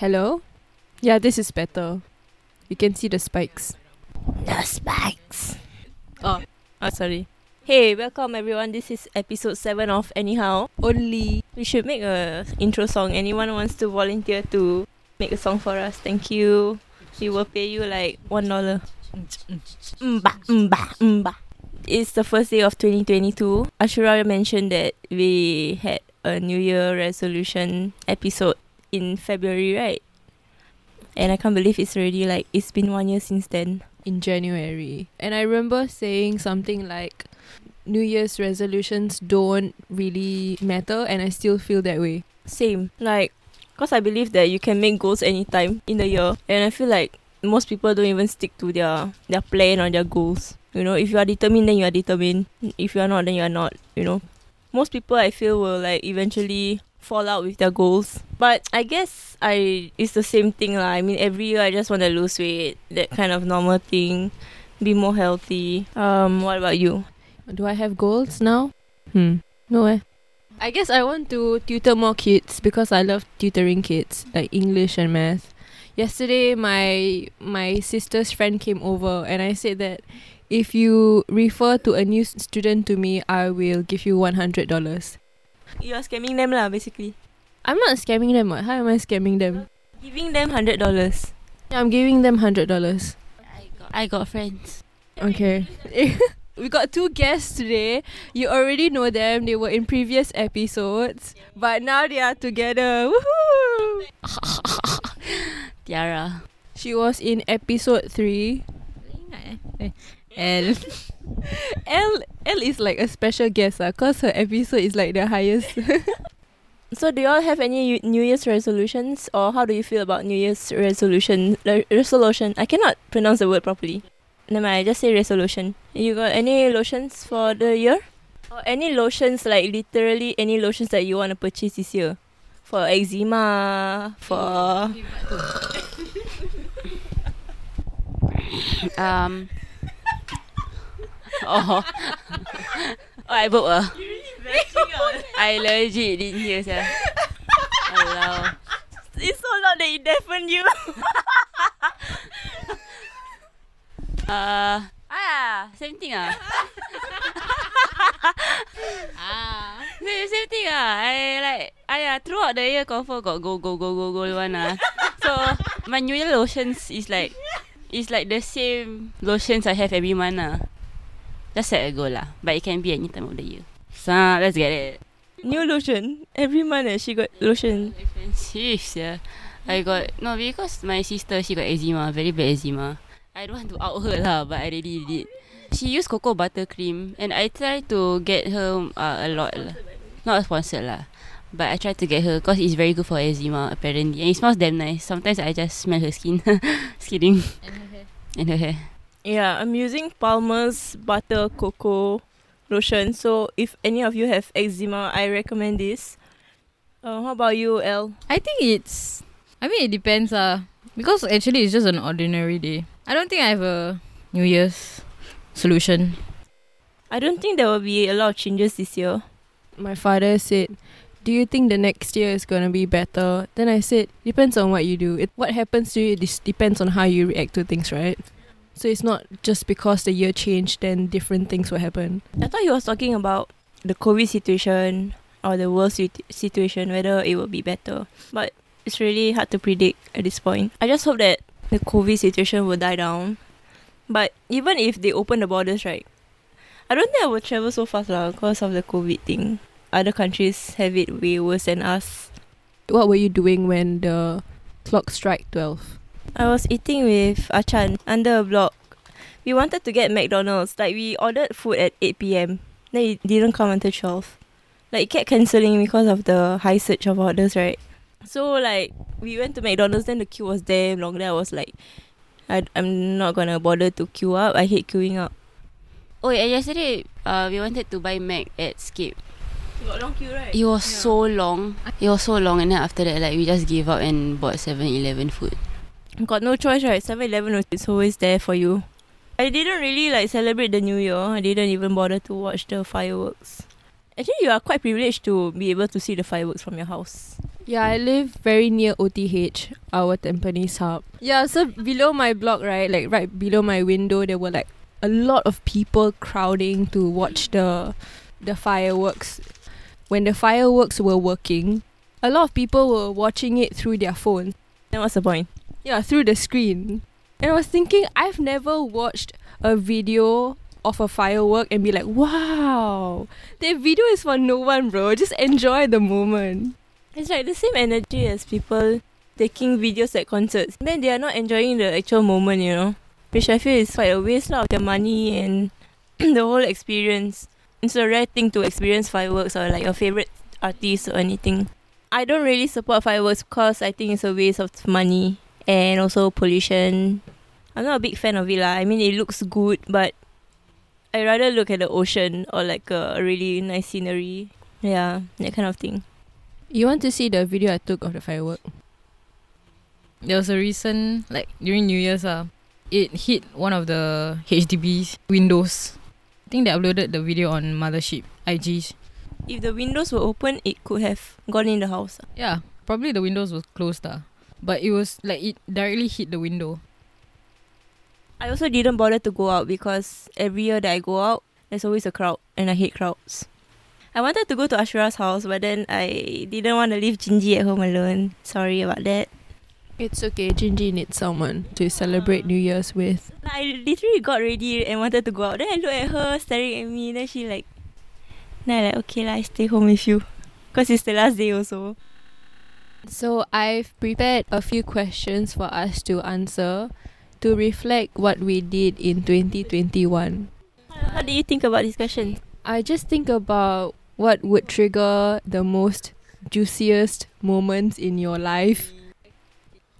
Hello? Yeah, this is better. You can see the spikes. The spikes. Oh, oh, sorry. Hey, welcome everyone. This is episode 7 of Anyhow. Only we should make a intro song. Anyone wants to volunteer to make a song for us? Thank you. We will pay you like $1. Mba, mba, mba. It's the first day of 2022. Asyura mentioned that we had a New Year resolution episode in February, right? And I can't believe it's already like it's been one year since then. in January. And I remember saying something like New Year's resolutions don't really matter and I still feel that way. Same. Like, because I believe that you can make goals anytime in the year. And I feel like most people don't even stick to their, their plan or their goals. You know, if you are determined, then you are determined. If you are not, then you are not. You know, most people I feel will like eventually fall out with their goals. But I guess I it's the same thing lah. I mean, every year I just want to lose weight, that kind of normal thing, be more healthy. Um, what about you? Do I have goals now? Hmm. No eh. I guess I want to tutor more kids because I love tutoring kids, like English and math. Yesterday my my sister's friend came over and I said that if you refer to a new student to me, I will give you one hundred dollars. You are scamming them lah, basically. I'm not scamming them. What? How am I scamming them? Giving them hundred dollars. I'm giving them hundred dollars. I got, I got friends. Okay. we got two guests today. You already know them. They were in previous episodes, but now they are together. Woohoo! Tiara. She was in episode 3. El. El El is like a special guest uh, cause her episode is like the highest. So, do you all have any New Year's resolutions, or how do you feel about New Year's resolution? Re- resolution. I cannot pronounce the word properly. Never mind. I just say resolution. You got any lotions for the year? Or any lotions like literally any lotions that you want to purchase this year? For eczema, for Um. Oh. oh, I burp ah. I legit didn't hear sah. Hello. it's so loud that it deafened you. Uh, ah, same thing ah. ah, same, same thing ah. I like, I uh, throughout the year confirm got go go go go go one ah. So my New Year lotions is like, is like the same lotions I have every month ah. Just set a goal lah, but it can be any time of the year. So let's get it. New lotion every month. eh, She got lotion. Expensive yeah. I got no because my sister she got eczema, very bad eczema. I don't want to out her lah, but I really did. She used cocoa butter cream, and I try to get her uh, a lot lah. Not sponsored lah, but I try to get her because it's very good for eczema apparently, and it smells damn nice. Sometimes I just smell her skin. Just kidding. And her hair. And her hair. Yeah, I'm using Palmer's butter cocoa lotion. So if any of you have eczema, I recommend this. Uh, how about you, El? I think it's. I mean, it depends, uh, because actually it's just an ordinary day. I don't think I have a New Year's solution. I don't think there will be a lot of changes this year. My father said, "Do you think the next year is going to be better?" Then I said, "Depends on what you do. It what happens to you this depends on how you react to things, right?" So it's not just because the year changed then different things will happen. I thought he was talking about the COVID situation or the world sit- situation, whether it will be better. But it's really hard to predict at this point. I just hope that the COVID situation will die down. But even if they open the borders, right, I don't think I will travel so fast lah because of the COVID thing. Other countries have it way worse than us. What were you doing when the clock struck 12? I was eating with Achan under a block. We wanted to get McDonald's. Like we ordered food at 8 p.m. Then it didn't come until 12. Like it kept cancelling because of the high surge of orders, right? So like we went to McDonald's then the queue was damn long. Then I was like, I, I'm not gonna bother to queue up. I hate queuing up. Oh, yeah, yesterday uh, we wanted to buy Mac at Scape. You got long queue, right? It was so long. It was so long, and then after that, like we just gave up and bought 7-Eleven food. Got no choice, right? 7-Eleven is always there for you. I didn't really like celebrate the new year. I didn't even bother to watch the fireworks. Actually, you are quite privileged to be able to see the fireworks from your house. Yeah, I live very near OTH, our Tampines hub. Yeah, so below my block, right, like right below my window, there were like a lot of people crowding to watch the the fireworks. When the fireworks were working, a lot of people were watching it through their phone. Then what's the point? Yeah, through the screen. And I was thinking, I've never watched a video of a firework and be like, wow, the video is for no one, bro. Just enjoy the moment. It's like the same energy as people taking videos at concerts. Then they are not enjoying the actual moment, you know. Which I feel is quite a waste of their money and the whole experience. It's a rare thing to experience fireworks or like your favorite artist or anything. I don't really support fireworks because I think it's a waste of money and also pollution. I'm not a big fan of it lah. I mean, it looks good, but I rather look at the ocean or like a really nice scenery. Yeah, that kind of thing. You want to see the video I took of the firework? There was a recent like during New Year's uh, it hit one of the HDB's windows. I think they uploaded the video on Mothership IG. If the windows were open, it could have gone in the house. Yeah, probably the windows were closed uh, but it was like it directly hit the window. I also didn't bother to go out because every year that I go out, there's always a crowd, and I hate crowds. I wanted to go to Asyura's house, but then I didn't want to leave Jinji at home alone. Sorry about that. It's okay, Jinji needs someone to celebrate New Year's with. I literally got ready and wanted to go out. Then I look at her staring at me. Then she like, then I like, okay lah, I stay home with you. Cause it's the last day also. So I've prepared a few questions for us to answer to reflect what we did in 2021. How do you think about this question? I just think about what would trigger the most juiciest moments in your life.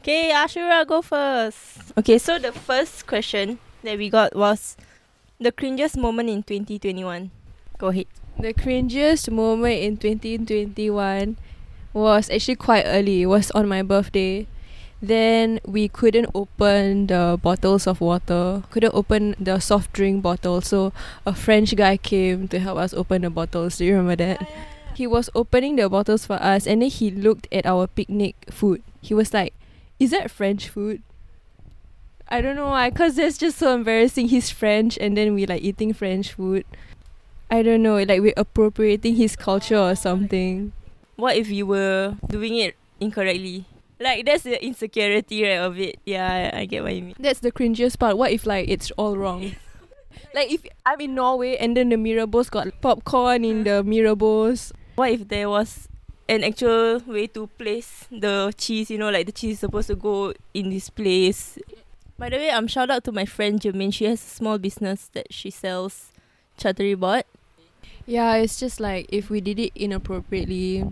Okay, Asyura, go first. Okay, so the first question that we got was the cringiest moment in 2021. Go ahead. The cringiest moment in 2021 was actually quite early. It was on my birthday. Then we couldn't open the bottles of water, couldn't open the soft drink bottle. So a French guy came to help us open the bottles. Do you remember that? He was opening the bottles for us and then he looked at our picnic food. He was like, Is that French food? I don't know why, because that's just so embarrassing. He's French and then we like eating French food. I don't know, like we're appropriating his culture or something. What if you were doing it incorrectly? Like that's the insecurity right of it. Yeah, I get what you mean. That's the cringiest part. What if like it's all wrong? like if I'm in Norway and then the Mirabos got popcorn in the Mirabos. What if there was an actual way to place the cheese, you know, like the cheese is supposed to go in this place. By the way, I'm um, shout out to my friend Jermaine. She has a small business that she sells charcuterie board. Yeah, it's just like if we did it inappropriately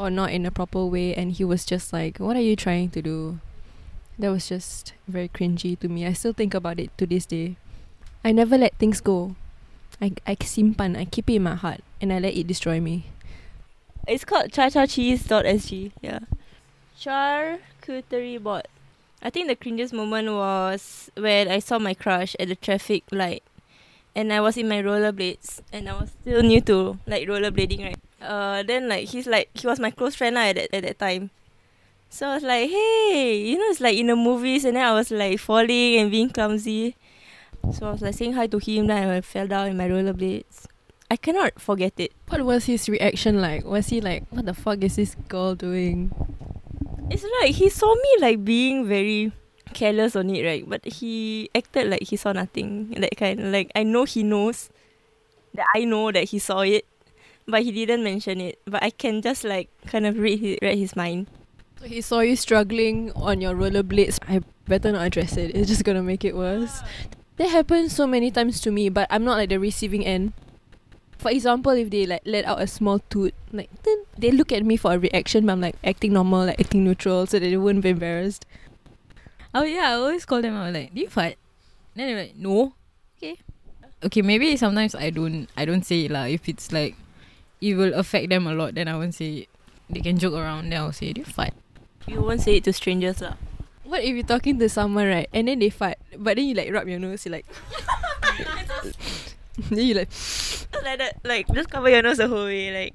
or not in a proper way and he was just like, What are you trying to do? That was just very cringy to me. I still think about it to this day. I never let things go. I I simpan, I keep it in my heart and I let it destroy me. It's called charcharcheese.sg. Yeah. Charcuterie board. I think the cringiest moment was when I saw my crush at the traffic light and I was in my rollerblades and I was still new to like rollerblading right. Uh then like he's like he was my close friend lah at that at that time. So I was like, hey, you know it's like in the movies and then I was like falling and being clumsy. So I was like saying hi to him, then I fell down in my rollerblades. I cannot forget it. What was his reaction like? Was he like, what the fuck is this girl doing? It's like he saw me like being very careless on it, right? But he acted like he saw nothing. That kind. Like I know he knows that I know that he saw it, but he didn't mention it. But I can just like kind of read his, read his mind. So he saw you struggling on your rollerblades. I better not address it. It's just gonna make it worse. That happens so many times to me, but I'm not like the receiving end. For example, if they like let out a small toot, like then they look at me for a reaction, but I'm like acting normal, like acting neutral, so that they wouldn't be embarrassed. Oh yeah, I always call them out like, do you fart? Then they're like, no. Okay. Okay, maybe sometimes I don't I don't say it lah. If it's like it will affect them a lot, then I won't say it. They can joke around, then I'll say, Do you fart? You won't say it to strangers lah. What if you're talking to someone right and then they fight, but then you like rub your nose, you're like then you like like that, like just cover your nose the whole way, like.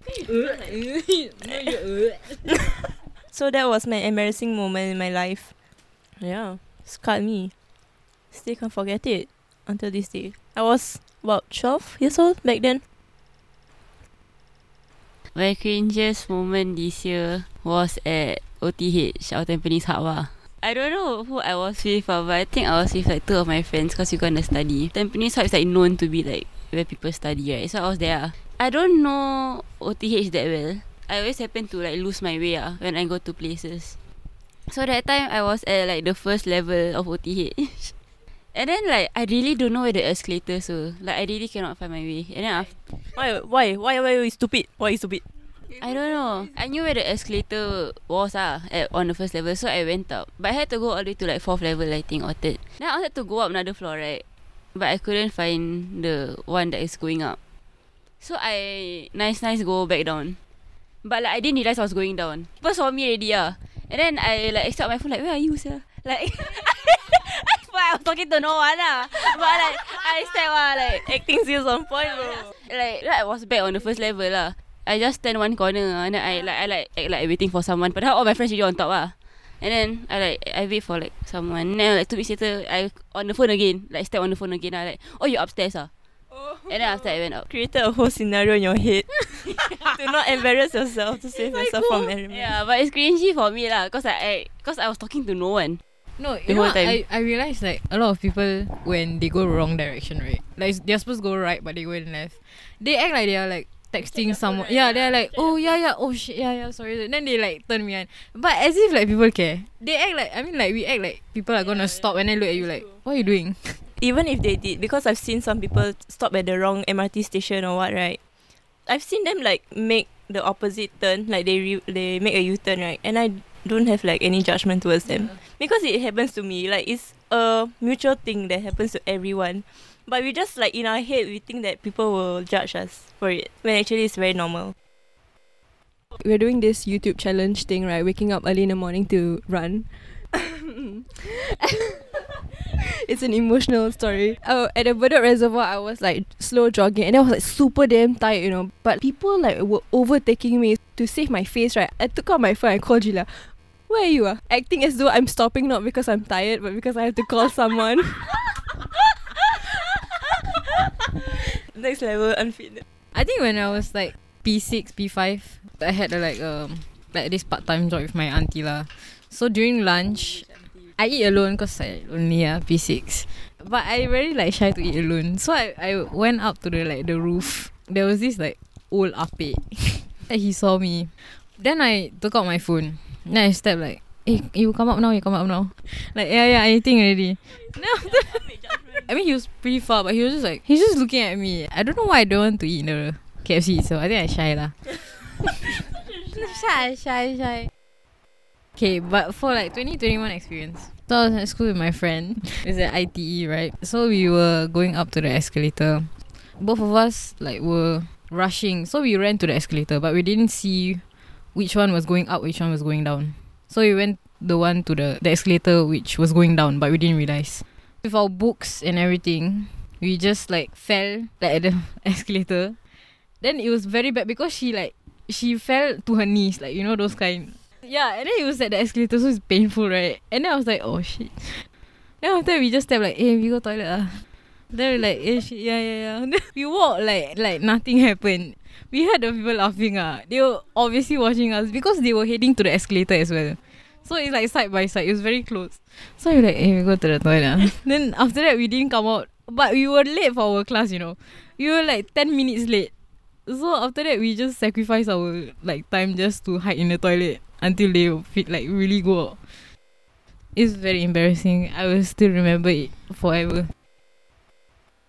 So that was my embarrassing moment in my life. Yeah, scarred me. Still can't forget it until this day. I was about twelve years old back then. My cringiest moment this year was at OTH, our Tampines Hub. ah. I don't know who I was with, ah, but I think I was with like two of my friends because we gonna study. Tampines Hub is like known to be like where people study, right? So I was there. ah. I don't know OTH that well. I always happen to like lose my way ah when I go to places. So that time I was at like the first level of OTH. And then like I really don't know where the escalators were. Like I really cannot find my way. And then after Why? Why? Why? Why you stupid? Why you stupid? I don't know. I knew where the escalator was ah at on the first level, so I went up. But I had to go all the way to like fourth level, I think, or third. Then I wanted to go up another floor, right? But I couldn't find the one that is going up. So I nice nice go back down. But like I didn't realize I was going down. People saw me already ah. And then I like extract my phone like where are you sir? Like I thought I was talking to no one ah. But like I step ah like Acting skills on point, bro. like, like I was back on the first level lah. I just stand one corner and then I like I like act like waiting for someone. Padahal all my friends already on top ah. And then I like I wait for like someone. Then like two minutes later I on the phone again. Like step on the phone again. I like oh you upstairs ah. And then after I went up. Created a whole scenario in your head to not embarrass yourself to save yourself from enemy. Yeah, but it's cringy for me lah. Cause I, I cause I was talking to no one. No, The you know, time. I, I realized like a lot of people when they go wrong direction, right? Like they're supposed to go right, but they go left. They act like they are like texting someone. Yeah, they're like, oh yeah, yeah, oh shit, yeah, yeah, sorry. Then they like turn me on, but as if like people care. They act like I mean like we act like people are gonna stop and then look at you like, what are you doing? Even if they did, because I've seen some people stop at the wrong MRT station or what, right? I've seen them like make the opposite turn, like they re- they make a U turn, right? And I don't have like any judgment towards them because it happens to me. Like it's a mutual thing that happens to everyone. But we just like in our head we think that people will judge us for it when actually it's very normal. we're doing this YouTube challenge thing, right? Waking up early in the morning to run. it's an emotional story. Oh, at the Bedok Reservoir, I was like slow jogging, and I was like super damn tired, you know. But people like were overtaking me to save my face, right? I took out my phone and called Gila. Where are you? Ah? Acting as though I'm stopping not because I'm tired, but because I have to call someone. Next level unfit. I think when I was like P6, P5, I had a, like um like this part time job with my auntie lah. So during lunch, I eat alone cause I only uh, P6. But I very like shy to eat alone. So I, I went up to the like the roof. There was this like old ape. and he saw me. Then I took out my phone. Then I stepped like, hey, you come up now, you come up now. Like, yeah, yeah, I think already. Then after I mean, he was pretty far, but he was just like, he's just looking at me. I don't know why I don't want to eat the KFC, so I think I shy lah. shy, shy, shy. Okay, but for like 2021 experience. So I was at school with my friend. It's at ITE, right? So we were going up to the escalator. Both of us like were rushing. So we ran to the escalator, but we didn't see which one was going up, which one was going down. So we went the one to the, the escalator which was going down, but we didn't realize. With our books and everything, we just like fell like at the escalator. Then it was very bad because she like she fell to her knees, like you know those kind. Yeah, and then it was at the escalator, so it's painful, right? And then I was like, oh shit. Then after we just step like, hey, we go toilet ah. Then like, eh, yeah, yeah, yeah. Then we walk like like nothing happened. We heard the people laughing ah. They were obviously watching us because they were heading to the escalator as well. So it's like side by side. It was very close. So we like, hey, we go to the toilet. ah. then after that, we didn't come out. But we were late for our class, you know. We were like 10 minutes late. So after that, we just sacrificed our like time just to hide in the toilet until they fit like really go out. It's very embarrassing. I will still remember it forever.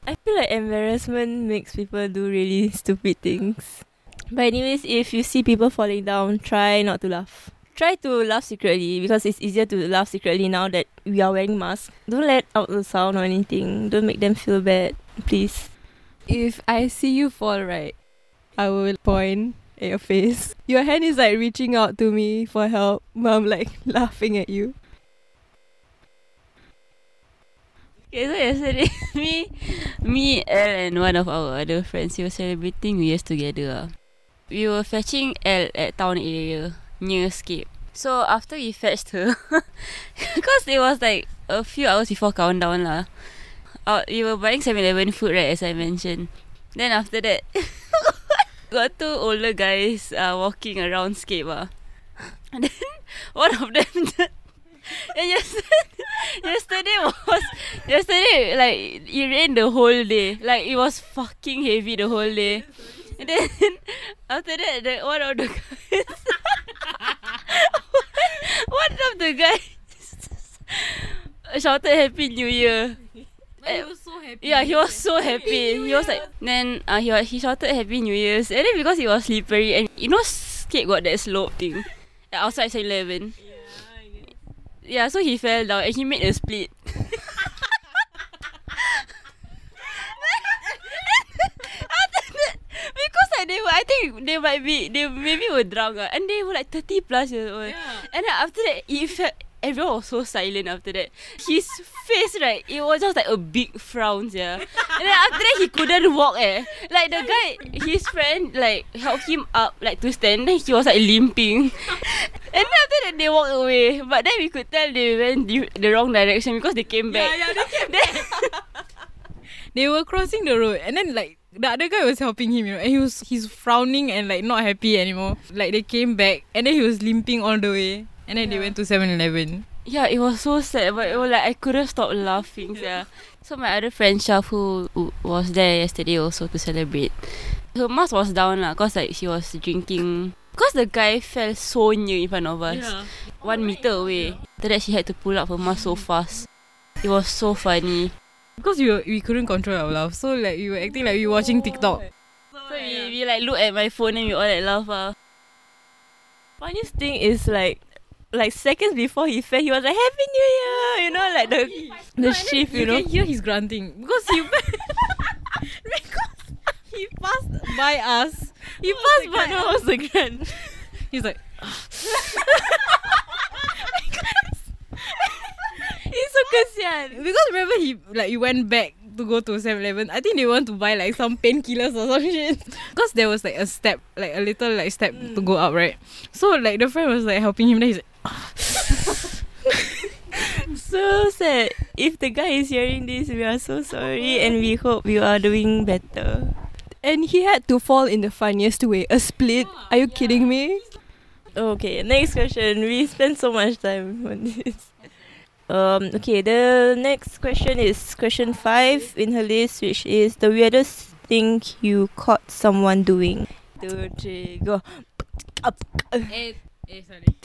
I feel like embarrassment makes people do really stupid things. But anyways, if you see people falling down, try not to laugh. Try to laugh secretly because it's easier to laugh secretly now that we are wearing masks. Don't let out the sound or anything. Don't make them feel bad, please. if I see you fall right, I will point at your face. Your hand is like reaching out to me for help. Mom like laughing at you. Okay, so yesterday me, me, Elle, and one of our other friends, we were celebrating New Year's together. We were fetching Elle at town area near Escape. So after we fetched her, because it was like a few hours before countdown lah. Uh, we were buying 7-Eleven food right, as I mentioned. Then after that, got two older guys uh, walking around Scape ah. And then one of them and yesterday, yesterday was yesterday like it rained the whole day. Like it was fucking heavy the whole day. And then after that the one of the guys one of the guys shouted Happy New Year. He was so happy. Yeah, he was so happy. He was like, then uh, he he shouted Happy New Year's, and then because it was slippery, and you know, Scape got that slope thing outside 7-Eleven. Yeah, so he fell down and he made a split. Because like they were, I think they might be, they maybe were drunk, uh, and they were like 30 plus years old. And then after that, it felt, everyone was so silent after that. His face, right, it was just like a big frown, yeah. And then after that, he couldn't walk, eh. Like the guy, his friend, like, helped him up, like, to stand. Then he was like limping. And then after that, they walked away. But then we could tell they went the, the wrong direction because they came back. Yeah, yeah, they came Then- They were crossing the road and then like the other guy was helping him, you know, and he was he's frowning and like not happy anymore. Like they came back and then he was limping all the way. And then they went to 7-Eleven. Yeah, it was so sad, but it was like I couldn't stop laughing. Yeah. So my other friend Shaf who, who was there yesterday also to celebrate. Her mask was down lah, cause like she was drinking. Cause the guy fell so near in front of us, one meter away. After that, she had to pull up her mask so fast. It was so funny. Because we were, we couldn't control our laugh. So like we were acting like we were watching TikTok. So we, we like look at my phone and we all like laugh. ah. Funniest thing is like like seconds before he fell, he was like Happy New Year, you know, like the the shift, you know. You can hear he's grunting because he because he passed by us. He passed by What was the grand? He's like, He's so kesian. because remember he like he went back to go to 7-Eleven. I think they want to buy like some painkillers or some shit. Because there was like a step, like a little like step mm. to go up, right? So like the friend was like helping him. Then he's like, So sad. If the guy is hearing this, we are so sorry and we hope you are doing better. And he had to fall in the funniest way. A split. Are you kidding me? Okay, next question. We spent so much time on this. Um, okay, the next question is question five in her list, which is the weirdest thing you caught someone doing. Two, three, go. eh, eh, sorry.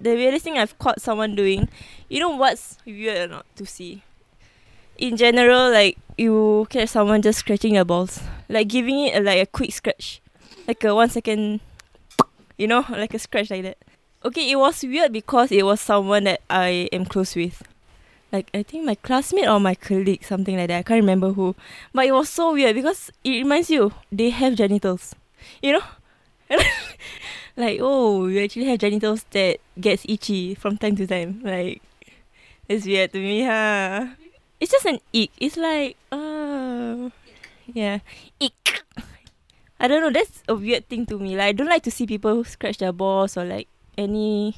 The weirdest thing I've caught someone doing, you know what's weird or not to see? In general, like you catch someone just scratching their balls, like giving it a, like a quick scratch, like a one second, you know, like a scratch like that. Okay, it was weird because it was someone that I am close with, like I think my classmate or my colleague, something like that. I can't remember who, but it was so weird because it reminds you they have genitals, you know. like oh you actually have genitals that gets itchy from time to time. Like it's weird to me huh? It's just an ick. It's like uh yeah. Ick. I don't know. That's a weird thing to me. Like I don't like to see people scratch their balls or like any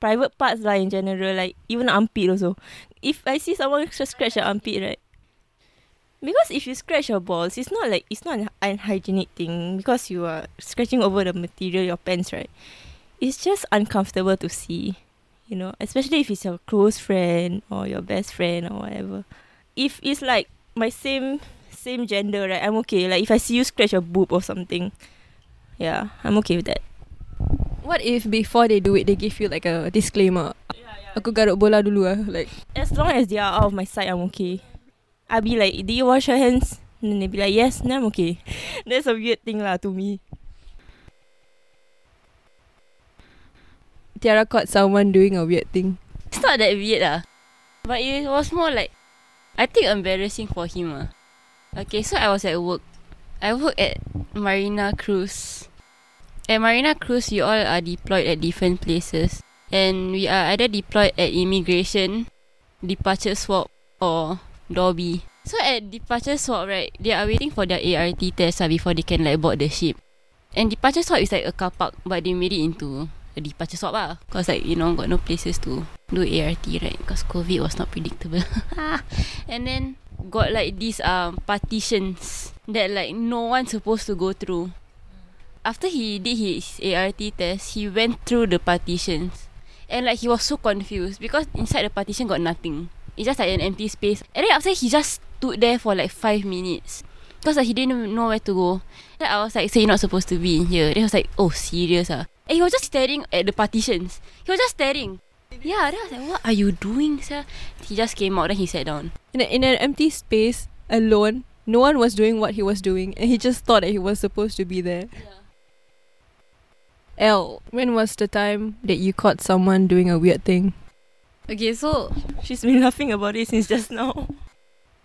private parts lah in general. Like even armpit also. If I see someone scratch their armpit right because if you scratch your balls, it's not like it's not an unhygienic thing because you are scratching over the material your pants, right? It's just uncomfortable to see, you know, especially if it's your close friend or your best friend or whatever. If it's like my same same gender, right? I'm okay. Like if I see you scratch your boob or something, yeah, I'm okay with that. What if before they do it, they give you like a disclaimer? Aku garuk bola dulu ah. Like, As long as they are out of my sight, I'm okay. I'll be like, do you wash your hands? And then they be like, yes, then I'm okay. That's a weird thing lah to me. Tiara caught someone doing a weird thing. It's not that weird ah. But it was more like I think embarrassing for him ah. Okay, so I was at work. I work at Marina Cruise. At Marina Cruise, we all are deployed at different places. And we are either deployed at immigration, departure swap, or Dobby. So at departure swap, right, they are waiting for their ART test uh, before they can like board the ship. And departure swap is like a car park, but they made it into a departure swap ah. Cause like you know got no places to do ART right. Cause COVID was not predictable. and then got like these um partitions that like no one's supposed to go through. After he did his ART test, he went through the partitions. And like he was so confused because inside the partition got nothing. It's just like an empty space. And then after he just stood there for like five minutes. Because like, he didn't know where to go. Then I was like, so you're not supposed to be in here. Then he was like, oh, serious ah. And he was just staring at the partitions. He was just staring. Yeah, then I was like, what are you doing, sir? He just came out, then he sat down. In, a, in an empty space, alone, no one was doing what he was doing, and he just thought that he was supposed to be there. El, when was the time that you caught someone doing a weird thing? Okay, so She's been laughing about it since just now.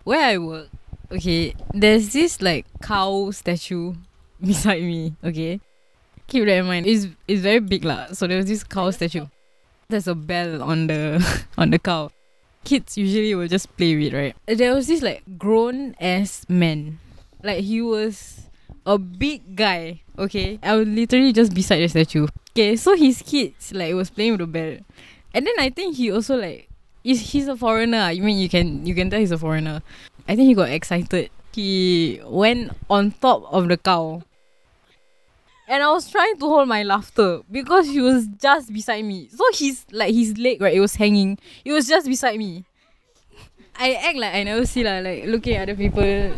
where I work, okay, there's this like cow statue beside me. Okay, keep that in mind. It's it's very big lah. So there was this cow statue. There's a bell on the on the cow. Kids usually will just play with right. There was this like grown ass man, like he was a big guy. Okay, I was literally just beside the statue. Okay, so his kids like was playing with the bell, and then I think he also like is he's a foreigner. You mean you can you can tell he's a foreigner. I think he got excited. He went on top of the cow. And I was trying to hold my laughter because he was just beside me. So his like his leg, right, it was hanging. It was just beside me. I act like I never see lah, like looking at other people.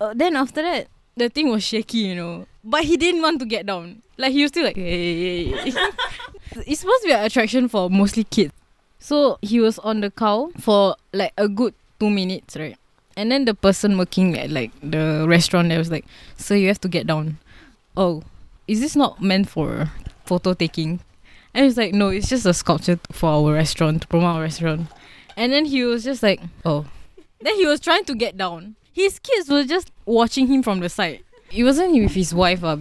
Uh, then after that, the thing was shaky, you know. But he didn't want to get down. Like he was still like, hey. it's supposed to be an attraction for mostly kids. So he was on the cow for like a good two minutes, right? And then the person working at like the restaurant there was like, "So you have to get down." Oh, is this not meant for photo taking? And he's like, "No, it's just a sculpture for our restaurant to promote our restaurant." And then he was just like, "Oh." Then he was trying to get down. His kids were just watching him from the side. It wasn't with his wife. Uh.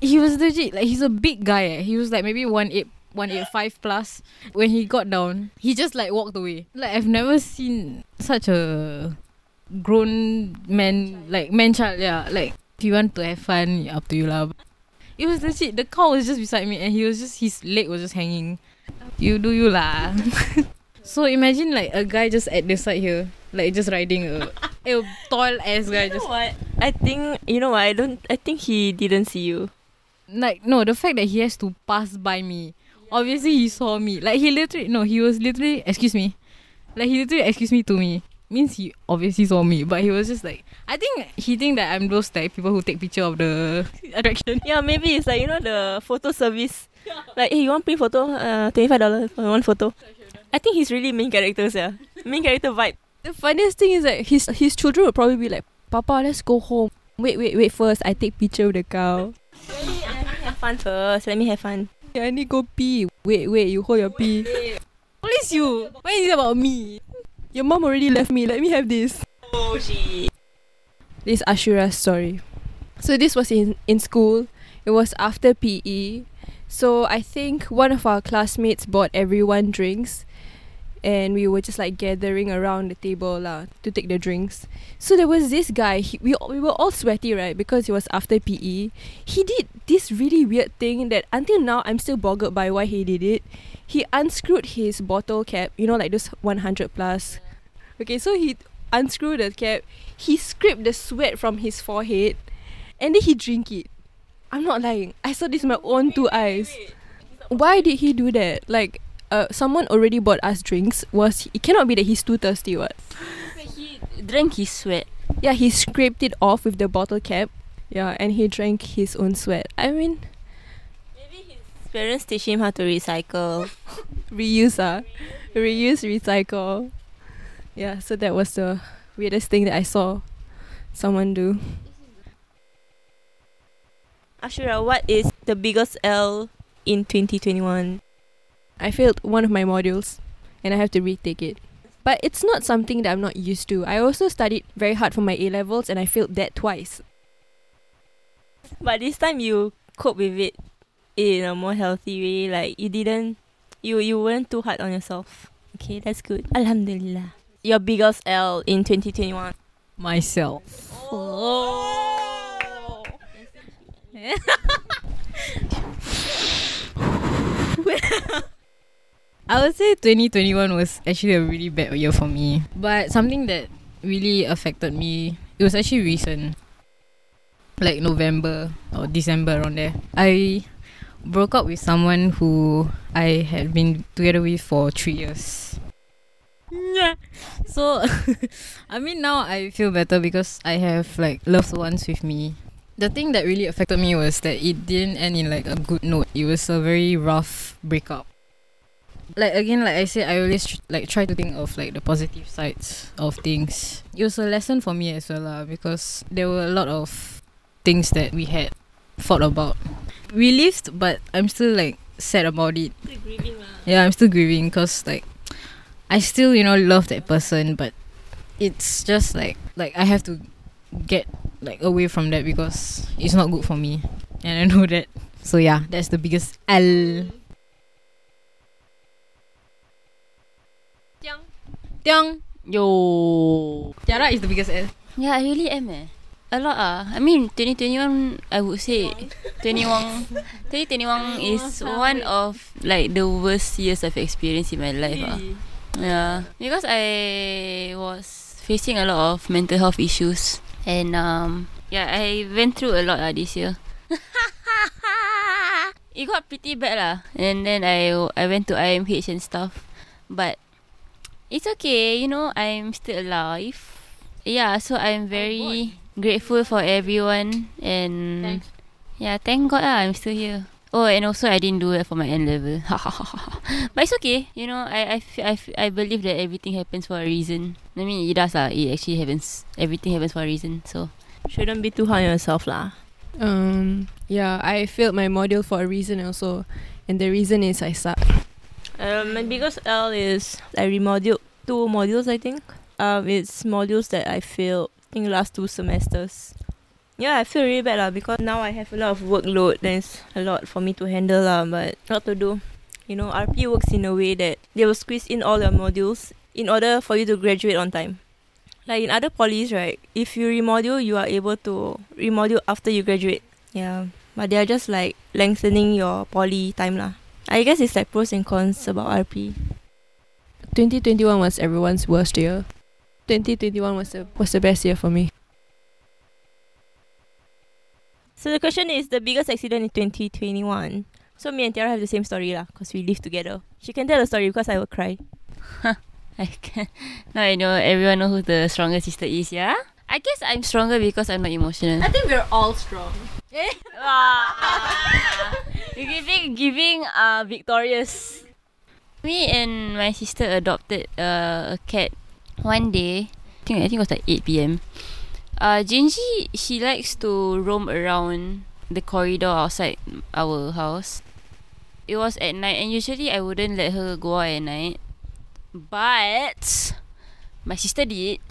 He was legit like he's a big guy. Eh. He was like maybe one eight one eight five plus. When he got down, he just like walked away. Like I've never seen such a grown man like man child. Yeah, like if you want to have fun, up to you lah. It was legit. The cow was just beside me, and he was just his leg was just hanging. You do you lah. so imagine like a guy just at the side here, like just riding a, a tall ass guy. You Just what? I think you know what? I don't. I think he didn't see you. like no, the fact that he has to pass by me. Obviously, he saw me. Like he literally no, he was literally excuse me, like he literally excuse me to me means he obviously saw me, but he was just like I think he think that I'm those type people who take picture of the attraction. Yeah, maybe it's like you know the photo service. Like, hey, you want print photo? Uh, twenty five dollars for one photo. I think he's really main characters. Yeah, main character vibe. The funniest thing is that his his children would probably be like, Papa, let's go home. Wait, wait, wait first. I take picture with the cow. Let me have fun first. Let me have fun. I need go pee. Wait, wait, you hold your pee. Please you. Why is it about me? Your mom already left me. Let me have this. Oh, she. This is Ashura's story. So this was in in school. It was after PE. So I think one of our classmates bought everyone drinks and we were just like gathering around the table lah to take the drinks. So there was this guy, he, we we were all sweaty right because it was after PE. He did this really weird thing that until now I'm still boggled by why he did it. He unscrewed his bottle cap, you know like those 100 plus. Okay, so he unscrewed the cap, he scraped the sweat from his forehead and then he drink it. I'm not lying. I saw this with my own two eyes. Why did he do that? Like, uh, someone already bought us drinks. Was it cannot be that he's too thirsty? What? He drank his sweat. Yeah, he scraped it off with the bottle cap. Yeah, and he drank his own sweat. I mean, Maybe his parents teach him how to recycle. reuse ah, reuse, recycle. Yeah, so that was the weirdest thing that I saw someone do. Asyura, what is the biggest L in 2021? I failed one of my modules and I have to retake it. But it's not something that I'm not used to. I also studied very hard for my A levels and I failed that twice. But this time you cope with it in a more healthy way. Like you didn't, you you weren't too hard on yourself. Okay, that's good. Alhamdulillah. Your biggest L in 2021. Myself. Oh. I would say 2021 was actually a really bad year for me. But something that really affected me, it was actually recent. Like November or December around there. I broke up with someone who I had been together with for three years. Yeah. So, I mean, now I feel better because I have like loved ones with me. The thing that really affected me was that it didn't end in like a good note. It was a very rough breakup like again like i said i always tr- like try to think of like the positive sides of things. It was a lesson for me as well lah, because there were a lot of things that we had thought about. We lived but i'm still like sad about it. Grieving, yeah i'm still grieving because like i still you know love that person but it's just like like i have to get like away from that because it's not good for me. And i know that. So yeah that's the biggest l Tiang. Yo. Tiara is the biggest L. Yeah, I really am eh. A lot ah. I mean, 2021, I would say 21. 2021 is one of like the worst years I've experienced in my life ah. Yeah, because I was facing a lot of mental health issues and um yeah, I went through a lot ah this year. it got pretty bad lah, and then I I went to IMH and stuff, but it's okay. You know, I'm still alive. Yeah, so I'm very grateful for everyone and Thanks. yeah, thank God lah, I'm still here. Oh, and also I didn't do it for my N level. but it's okay. You know, I I, f- I, f- I believe that everything happens for a reason. I mean, it does lah. It actually happens. Everything happens for a reason. So Shouldn't be too hard on yourself lah. Um, yeah, I failed my module for a reason also, and the reason is I suck. Um, my biggest L is I remoduled two modules. I think. Um, it's modules that I failed in the last two semesters. Yeah, I feel really bad lah because now I have a lot of workload. There's a lot for me to handle lah, but what to do? You know, RP works in a way that they will squeeze in all your modules in order for you to graduate on time. Like in other polys, right? If you remodule, you are able to remodule after you graduate. Yeah, but they are just like lengthening your poly time lah. I guess it's like pros and cons about RP. 2021 was everyone's worst year. 2021 was the was the best year for me. So the question is the biggest accident in 2021. So me and Tiara have the same story lah, cause we live together. She can tell the story because I will cry. I can now I know everyone know who the stronger sister is. Yeah. I guess I'm stronger because I'm not emotional. I think we're all strong. Ah. You're giving giving uh victorious. Me and my sister adopted uh, a cat one day. I think I think it was like 8 p.m. Uh, Jinji she likes to roam around the corridor outside our house. It was at night, and usually I wouldn't let her go out at night, but my sister did.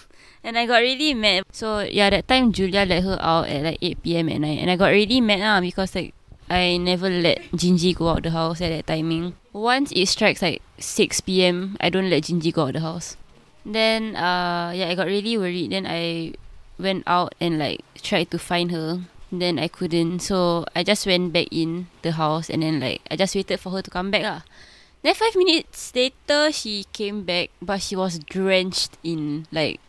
And I got really mad. So yeah, that time Julia let her out at like 8 p.m. at night. And I got really mad lah because like I never let Jinji go out the house at that timing. Once it strikes like 6 p.m., I don't let Jinji go out the house. Then uh yeah, I got really worried. Then I went out and like tried to find her. Then I couldn't. So I just went back in the house and then like I just waited for her to come back lah. Then five minutes later she came back but she was drenched in like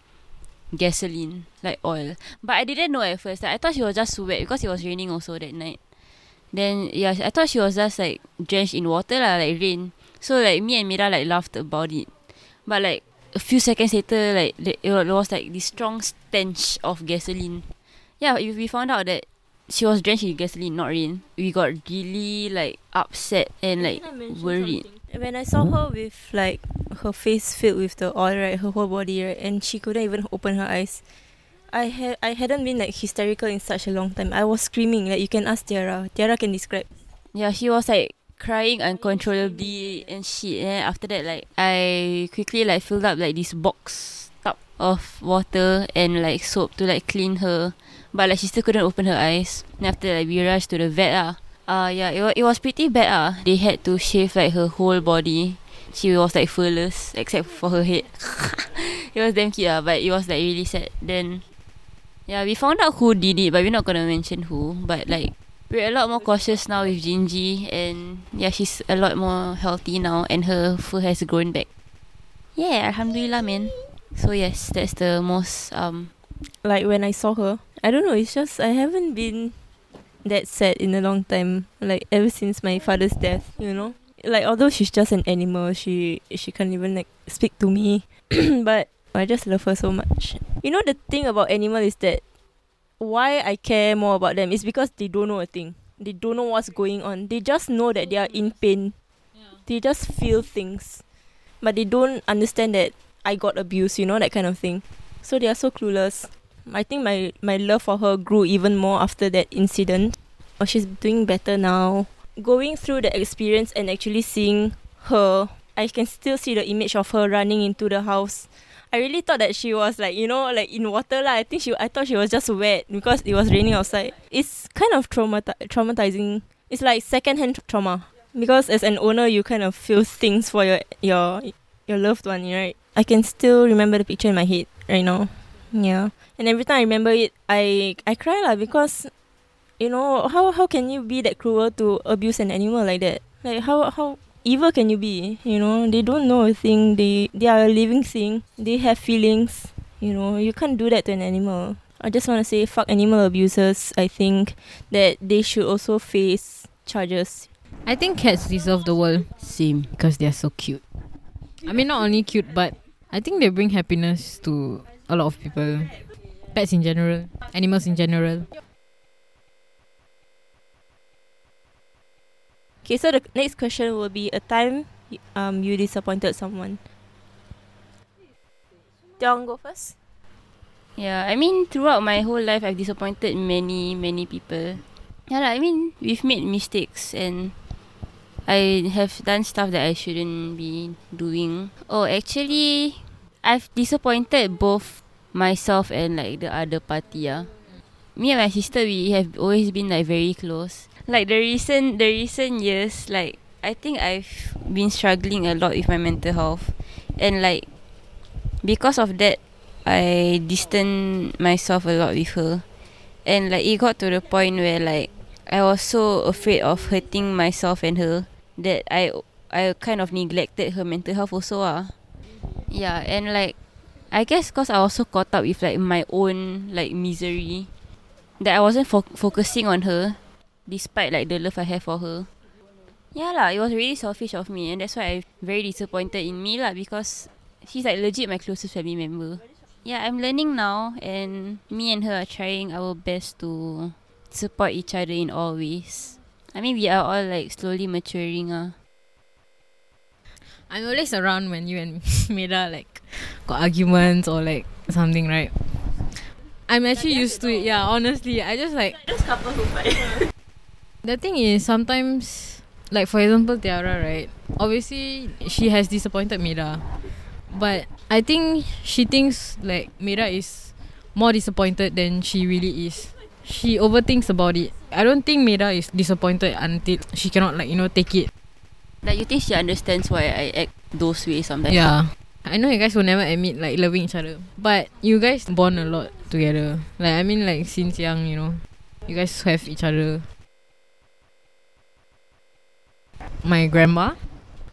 gasoline, like oil. But I didn't know at first. Like, I thought she was just wet because it was raining also that night. Then yeah, I thought she was just like drenched in water lah, like rain. So like me and Mira like laughed about it. But like a few seconds later, like it was like this strong stench of gasoline. Yeah, we we found out that she was drenched in gasoline, not rain. We got really like upset and like worried. When I saw her with like her face filled with the oil, right, her whole body, right, and she couldn't even open her eyes. I had I hadn't been like hysterical in such a long time. I was screaming. Like you can ask Tiara. Tiara can describe. Yeah, she was like crying uncontrollably and shit. And after that, like I quickly like filled up like this box tub of water and like soap to like clean her but like she still couldn't open her eyes. And after like we rushed to the vet ah. Uh yeah, it was it was pretty bad ah. They had to shave like her whole body. She was like furless except for her head. it was damn cute ah, but it was like really sad. Then yeah, we found out who did it, but we're not gonna mention who. But like we're a lot more cautious now with Gingy and yeah, she's a lot more healthy now and her fur has grown back. Yeah, alhamdulillah man. So yes, that's the most um like when I saw her. I don't know, it's just I haven't been that sad in a long time. Like ever since my father's death, you know? Like although she's just an animal, she she can't even like speak to me. but I just love her so much. You know the thing about animal is that why I care more about them is because they don't know a thing. They don't know what's going on. They just know that they are in pain. They just feel things. But they don't understand that I got abused, you know, that kind of thing. So they are so clueless. I think my, my love for her grew even more after that incident. Oh, she's doing better now. Going through the experience and actually seeing her, I can still see the image of her running into the house I really thought that she was like you know like in water lah. I think she I thought she was just wet because it was raining outside. It's kind of traumati- traumatizing. It's like secondhand trauma because as an owner you kind of feel things for your your your loved one, right? I can still remember the picture in my head right now. Yeah, and every time I remember it, I I cry lah because you know how how can you be that cruel to abuse an animal like that? Like how how evil can you be? You know, they don't know a thing. They they are a living thing. They have feelings. You know, you can't do that to an animal. I just want to say, fuck animal abusers. I think that they should also face charges. I think cats deserve the world. Same. Because they're so cute. I mean, not only cute, but I think they bring happiness to a lot of people. Pets in general, animals in general. Okay, so the next question will be a time um you disappointed someone. Do you go first? Yeah, I mean throughout my whole life I've disappointed many, many people. Yeah, I mean we've made mistakes and I have done stuff that I shouldn't be doing. Oh, actually I've disappointed both myself and like the other party, yeah. Me and my sister we have always been like very close like the recent the recent years like I think I've been struggling a lot with my mental health. And like because of that I distance myself a lot with her. And like it got to the point where like I was so afraid of hurting myself and her that I I kind of neglected her mental health also ah. Yeah, and like I guess cause I was so caught up with like my own like misery that I wasn't fo- focusing on her despite like the love I have for her. Yeah lah, it was really selfish of me and that's why I'm very disappointed in me lah because she's like legit my closest family member. Yeah, I'm learning now and me and her are trying our best to support each other in all ways. I mean we are all like slowly maturing ah. I'm always around when you and Mira like got arguments or like something, right? I'm actually used to it. Yeah, honestly, I just like just couple who fight. The thing is, sometimes, like for example, Tiara, right? Obviously, she has disappointed Mira. But I think she thinks like Mira is more disappointed than she really is. She overthinks about it. I don't think Mira is disappointed until she cannot like, you know, take it. Like you think she understands why I act those ways sometimes? Yeah. I know you guys will never admit like loving each other. But you guys bond a lot together. Like I mean like since young, you know. You guys have each other my grandma.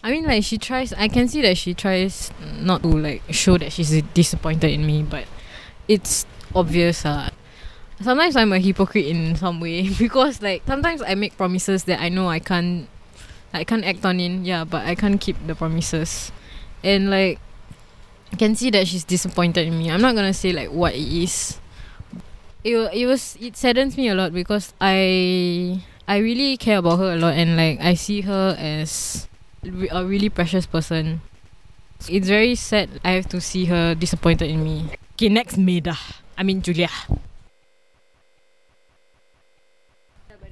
I mean, like she tries. I can see that she tries not to like show that she's disappointed in me, but it's obvious. Uh, sometimes I'm a hypocrite in some way because like sometimes I make promises that I know I can't, I can't act on in. Yeah, but I can't keep the promises, and like, I can see that she's disappointed in me. I'm not gonna say like what it is. It it was it saddens me a lot because I I really care about her a lot and like I see her as a really precious person. It's very sad I have to see her disappointed in me. Okay, next Meda. I mean Julia.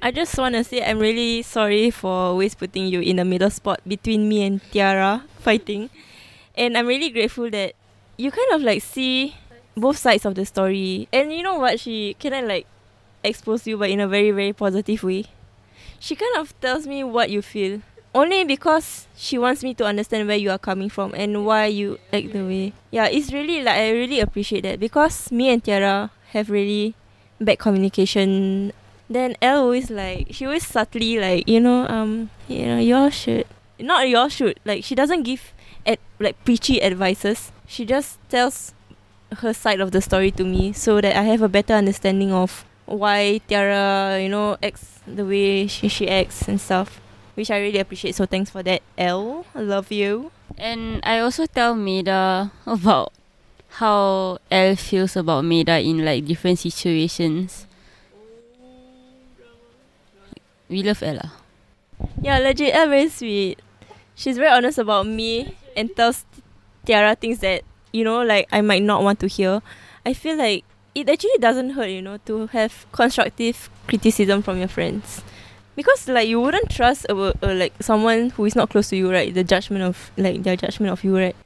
I just want to say I'm really sorry for always putting you in the middle spot between me and Tiara fighting. And I'm really grateful that you kind of like see both sides of the story. And you know what she can I like expose you, but in a very very positive way. She kind of tells me what you feel, only because she wants me to understand where you are coming from and why you act the way. Yeah, it's really like I really appreciate that because me and Tiara have really bad communication. Then El always like she always subtly like you know um you know y'all should not y'all should like she doesn't give at like preachy advices. She just tells her side of the story to me so that I have a better understanding of why Tiara you know acts the way she she acts and stuff, which I really appreciate. So thanks for that, El. I love you. And I also tell Maida about how El feels about Maida in like different situations. We love Ella. Yeah, legit, El very sweet. She's very honest about me and tells Tiara things that you know like I might not want to hear. I feel like it actually doesn't hurt, you know, to have constructive criticism from your friends. Because like you wouldn't trust a, a, like someone who is not close to you, right? The judgment of like their judgment of you, right?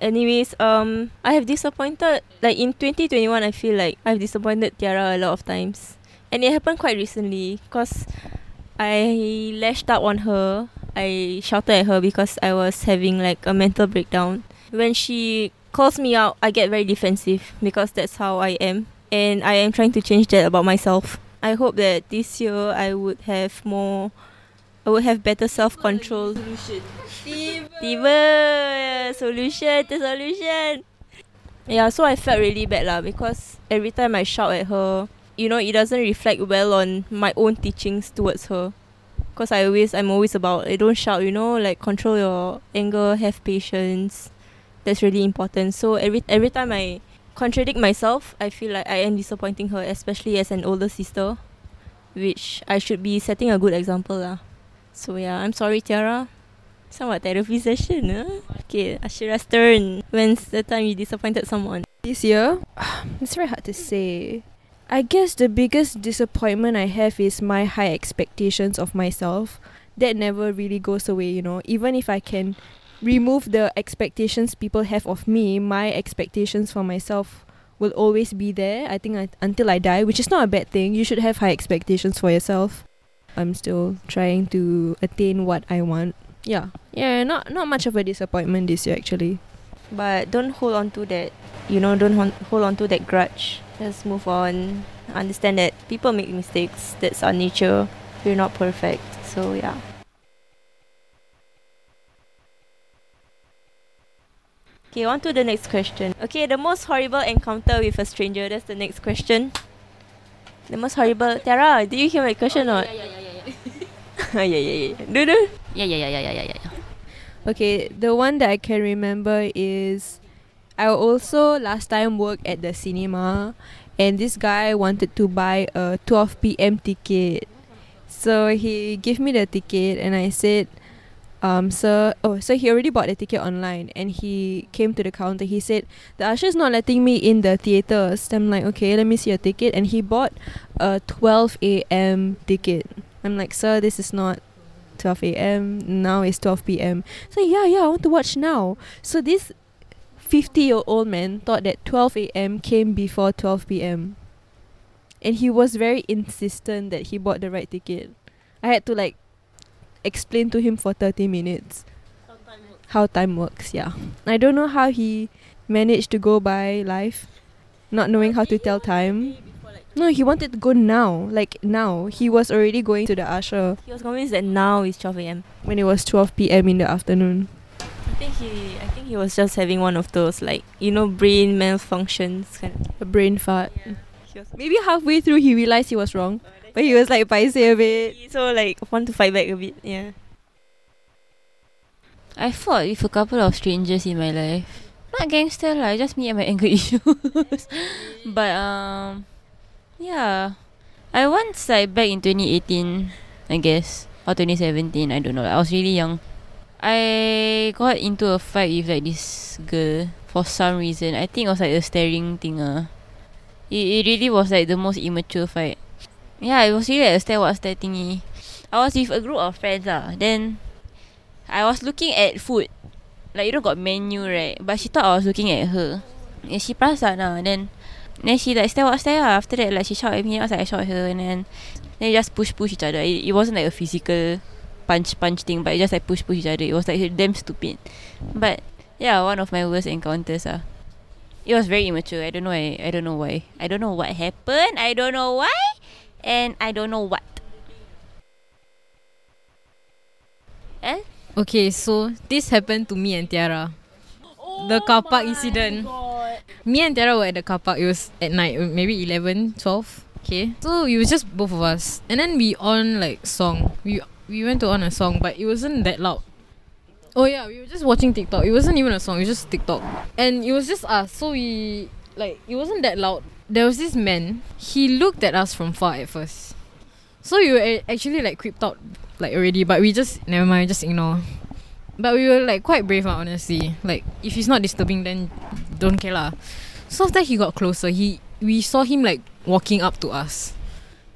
Anyways, um, I have disappointed like in 2021. I feel like I've disappointed Tiara a lot of times, and it happened quite recently. Cause I lashed out on her. I shouted at her because I was having like a mental breakdown. When she calls me out, I get very defensive because that's how I am, and I am trying to change that about myself. I hope that this year I would have more. I would have better self control. Tiba solution to solution. Yeah, so I felt really bad lah because every time I shout at her, you know, it doesn't reflect well on my own teachings towards her. Cause I always, I'm always about, eh, don't shout, you know, like control your anger, have patience. That's really important. So every every time I contradict myself, I feel like I am disappointing her, especially as an older sister, which I should be setting a good example lah. So yeah, I'm sorry, Tiara. Somewhat therapy session, huh? Okay, Asyura's turn. When's the time you disappointed someone? This year, it's very hard to say. I guess the biggest disappointment I have is my high expectations of myself. That never really goes away, you know. Even if I can remove the expectations people have of me, my expectations for myself will always be there. I think I, until I die, which is not a bad thing. You should have high expectations for yourself. I'm still trying to attain what I want. Yeah. Yeah, not not much of a disappointment this year actually. But don't hold on to that. You know, don't hold on to that grudge. Just move on. Understand that people make mistakes. That's our nature. We're not perfect. So yeah. Okay, on to the next question. Okay, the most horrible encounter with a stranger. That's the next question. The most horrible. Tara, do you hear my question or? Yeah, yeah, yeah, yeah, yeah, yeah, yeah. Do do. yeah, yeah, yeah, yeah, yeah, yeah, yeah. Okay, the one that I can remember is I also last time worked at the cinema and this guy wanted to buy a 12 p.m. ticket. So he gave me the ticket and I said, um, sir, oh, so he already bought the ticket online and he came to the counter. He said, the usher's not letting me in the theaters. So I'm like, okay, let me see your ticket. And he bought a 12 a.m. ticket. I'm like, sir, this is not 12 a.m. Now it's 12 p.m. So yeah, yeah, I want to watch now. So this 50 year old man thought that 12 a.m. came before 12 p.m. And he was very insistent that he bought the right ticket. I had to like explain to him for 30 minutes how time works, yeah. I don't know how he managed to go by life not knowing how to tell time. No, he wanted to go now. Like now. He was already going to the usher He was convinced that now is 12 a.m. when it was 12 p.m. in the afternoon. I think he, I think he was just having one of those like you know brain malfunctions kind of. A brain fart. Was Maybe halfway through he realized he was wrong. But he was like paise a bit. so like want to fight back a bit. Yeah. I fought with a couple of strangers in my life. Not gangster lah, just me and my anger issues. but um, yeah, I once like back in 2018, I guess, or 2017, I don't know. I was really young. I got into a fight with like this girl for some reason. I think it was like a staring thing. Uh. It, it really was like the most immature fight. Yeah, it was really like a stare what stare thingy. I was with a group of friends ah. Then I was looking at food. Like you know got menu right. But she thought I was looking at her. And she perasan lah. Then then she like stare what stare lah. After that like she shout at me. I was like I shout at her and then they just push push each other. It, it wasn't like a physical punch punch thing, but it just like push push each other. It was like damn stupid. But yeah, one of my worst encounters ah. It was very immature. I don't know. I, I don't know why. I don't know what happened. I don't know why, and I don't know what. Eh? Okay, so this happened to me and Tiara. the car park incident. Me and Tiara were at the car park. It was at night, maybe 11, 12. Okay. So it was just both of us. And then we on like song. We we went to on a song, but it wasn't that loud. Oh yeah, we were just watching TikTok. It wasn't even a song, it was just TikTok. And it was just us. So we like it wasn't that loud. There was this man. He looked at us from far at first. So we were actually like creeped out like already, but we just never mind, just ignore. But we were like quite brave, honestly. Like if he's not disturbing, then don't care lah. So after he got closer, he we saw him like walking up to us.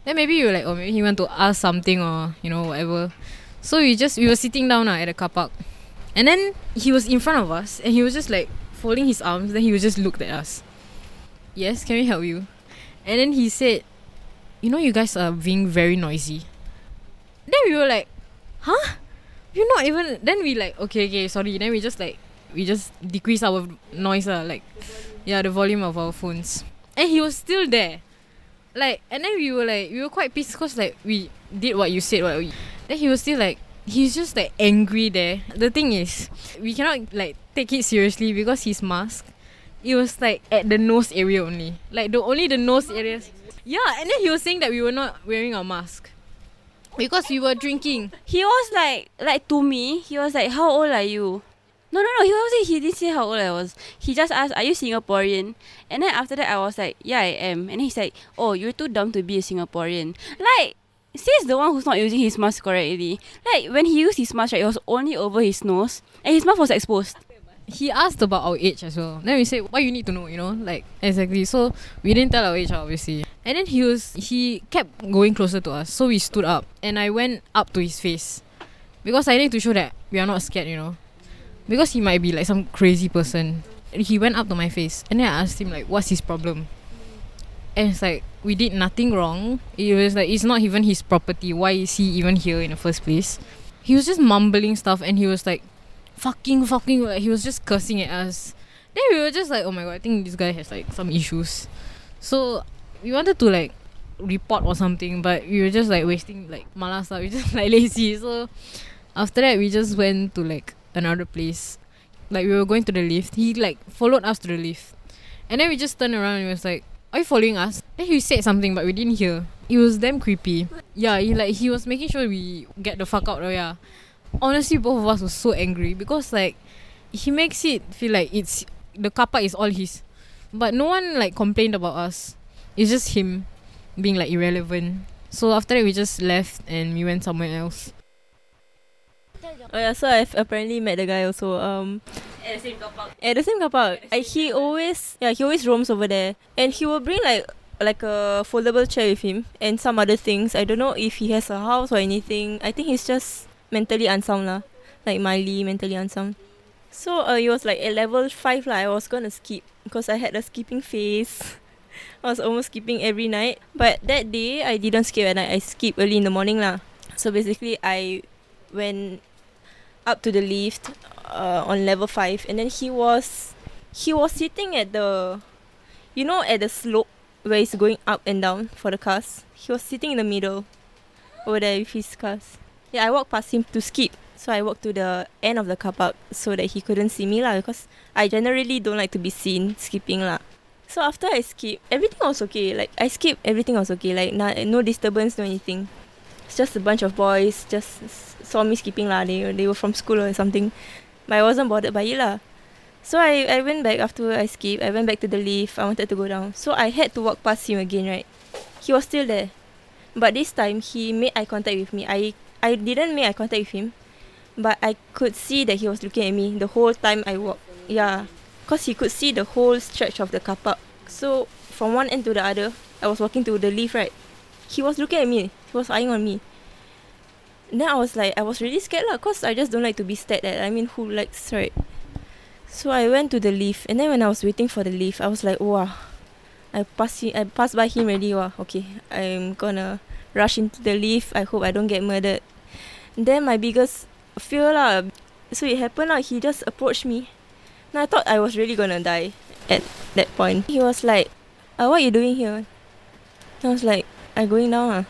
Then maybe you were like, oh maybe he want to ask something or you know whatever. So we just we were sitting down lah at the car park, and then he was in front of us, and he was just like folding his arms. Then he was just looked at us. Yes, can we help you? And then he said, you know, you guys are being very noisy. Then we were like, huh? You're not even. Then we like, okay, okay, sorry. Then we just like, we just decrease our noise, uh, like, yeah, the volume of our phones. And he was still there. Like, and then we were like, we were quite pissed because like we did what you said. What we. Then he was still like, he's just like angry there. The thing is, we cannot like take it seriously because his mask. It was like at the nose area only. Like the only the nose areas. Yeah, and then he was saying that we were not wearing our mask. Because we were drinking. He was like like to me. He was like, "How old are you?" No, no, no. He wasn't. He didn't say how old I was. He just asked, "Are you Singaporean?" And then after that, I was like, "Yeah, I am." And he's like, "Oh, you're too dumb to be a Singaporean." Like, says the one who's not using his mask correctly. Like when he used his mask, right, it was only over his nose, and his mouth was exposed. He asked about our age as well. Then we said, "Why you need to know?" You know, like exactly. So we didn't tell our age, obviously. And then he was he kept going closer to us. So we stood up, and I went up to his face because I need to show that we are not scared. You know, because he might be like some crazy person. He went up to my face, and then I asked him like, "What's his problem?" And it's like we did nothing wrong. It was like it's not even his property. Why is he even here in the first place? He was just mumbling stuff, and he was like, "Fucking, fucking!" Like he was just cursing at us. Then we were just like, "Oh my god, I think this guy has like some issues." So we wanted to like report or something, but we were just like wasting like malas. We just like lazy. So after that, we just went to like another place. Like we were going to the lift. He like followed us to the lift, and then we just turned around and he was like, "Are you following us?" Then he said something, but we didn't hear. It was damn creepy. Yeah, he like he was making sure we get the fuck out. Oh yeah. Honestly, both of us were so angry because like he makes it feel like it's the kappa is all his, but no one like complained about us. It's just him being like irrelevant. So after that, we just left and we went somewhere else. Oh yeah, so I've apparently met the guy also. Um, At the same car park. at the same car park. I, he always yeah he always roams over there, and he will bring like like a foldable chair with him and some other things. I don't know if he has a house or anything. I think he's just mentally unsound lah, like Miley mentally unsound. So uh, it was like at level five lah. I was gonna skip because I had a skipping phase. I was almost skipping every night, but that day I didn't skip at night. I skipped early in the morning lah. So basically, I went up to the lift uh, on level five, and then he was he was sitting at the, you know, at the slope where it's going up and down for the cars. He was sitting in the middle, over there with his cars. Yeah, I walked past him to skip, so I walked to the end of the car park so that he couldn't see me lah. Because I generally don't like to be seen skipping lah. So after I skip, everything was okay. Like I skip, everything was okay. Like no, no disturbance, no anything. It's just a bunch of boys just saw me skipping lah. They they were from school or something, but I wasn't bothered by it lah. So I I went back after I skipped. I went back to the lift. I wanted to go down. So I had to walk past him again. Right, he was still there, but this time he made eye contact with me. I I didn't make eye contact with him, but I could see that he was looking at me the whole time I walked. Yeah, cause he could see the whole stretch of the car park. So from one end to the other, I was walking to the lift. Right, he was looking at me. He was eyeing on me. Then I was like, I was really scared lah, cause I just don't like to be stared at. I mean, who likes right? So I went to the lift, and then when I was waiting for the lift, I was like, wow, I pass he, I pass by him already. Wow, okay, I'm gonna rush into the lift. I hope I don't get murdered. Then my biggest fear lah. So it happened lah. He just approached me. Now I thought I was really gonna die at that point. He was like, uh, "What you doing here?" I was like, "I'm going now Ah.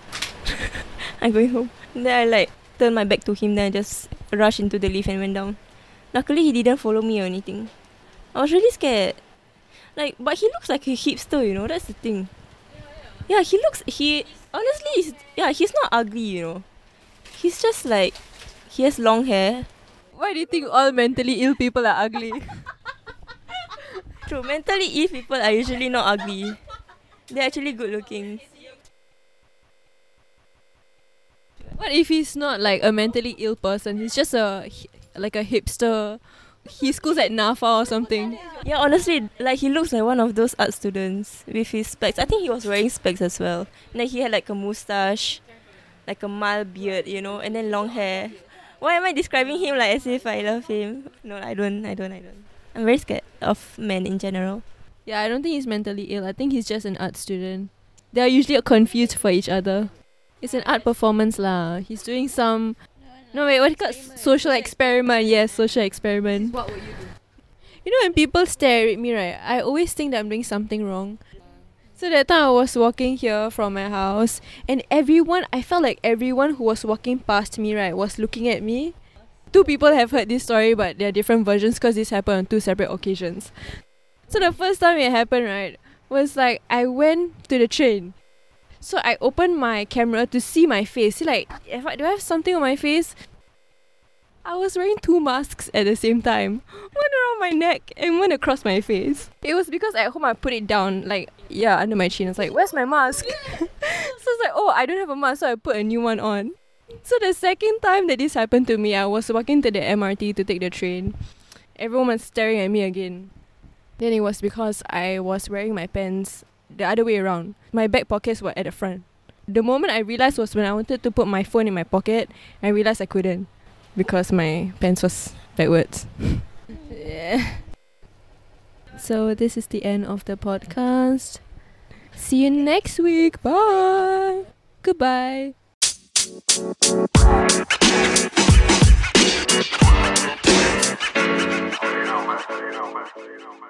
I'm going home." Then I like turned my back to him. Then I just rushed into the lift and went down. Luckily, he didn't follow me or anything. I was really scared. Like, but he looks like a hipster, you know. That's the thing. Yeah, he looks. He honestly, yeah, he's not ugly, you know. He's just like he has long hair. Why do you think all mentally ill people are ugly? True, mentally ill people are usually not ugly. They're actually good looking. what if he's not like a mentally ill person? He's just a like a hipster. He schools at NAFA or something. Yeah, honestly, like he looks like one of those art students with his specs. I think he was wearing specs as well. And then he had like a mustache, like a mild beard, you know, and then long hair. Why am I describing him like as if I love him? No, I don't. I don't. I don't. I'm very scared of men in general. Yeah, I don't think he's mentally ill. I think he's just an art student. They are usually confused for each other. It's an art performance lah. He's doing some. No wait, what do you call it? social experiment? Yes, social experiment. What would you do? You know when people stare at me, right? I always think that I'm doing something wrong. So that time I was walking here from my house, and everyone, I felt like everyone who was walking past me, right, was looking at me. Two people have heard this story, but they're different versions because this happened on two separate occasions. So the first time it happened, right, was like I went to the train. So I opened my camera to see my face. See, like, do I have something on my face? I was wearing two masks at the same time. One around my neck and one across my face. It was because at home I put it down, like, yeah, under my chin. I was like, where's my mask? so it's like, oh, I don't have a mask, so I put a new one on. So the second time that this happened to me, I was walking to the MRT to take the train. Everyone was staring at me again. Then it was because I was wearing my pants the other way around. My back pockets were at the front. The moment I realized was when I wanted to put my phone in my pocket, I realized I couldn't because my pants was backwards. yeah. So this is the end of the podcast. See you next week. Bye. Goodbye. You know, man. You know, man. You know, man.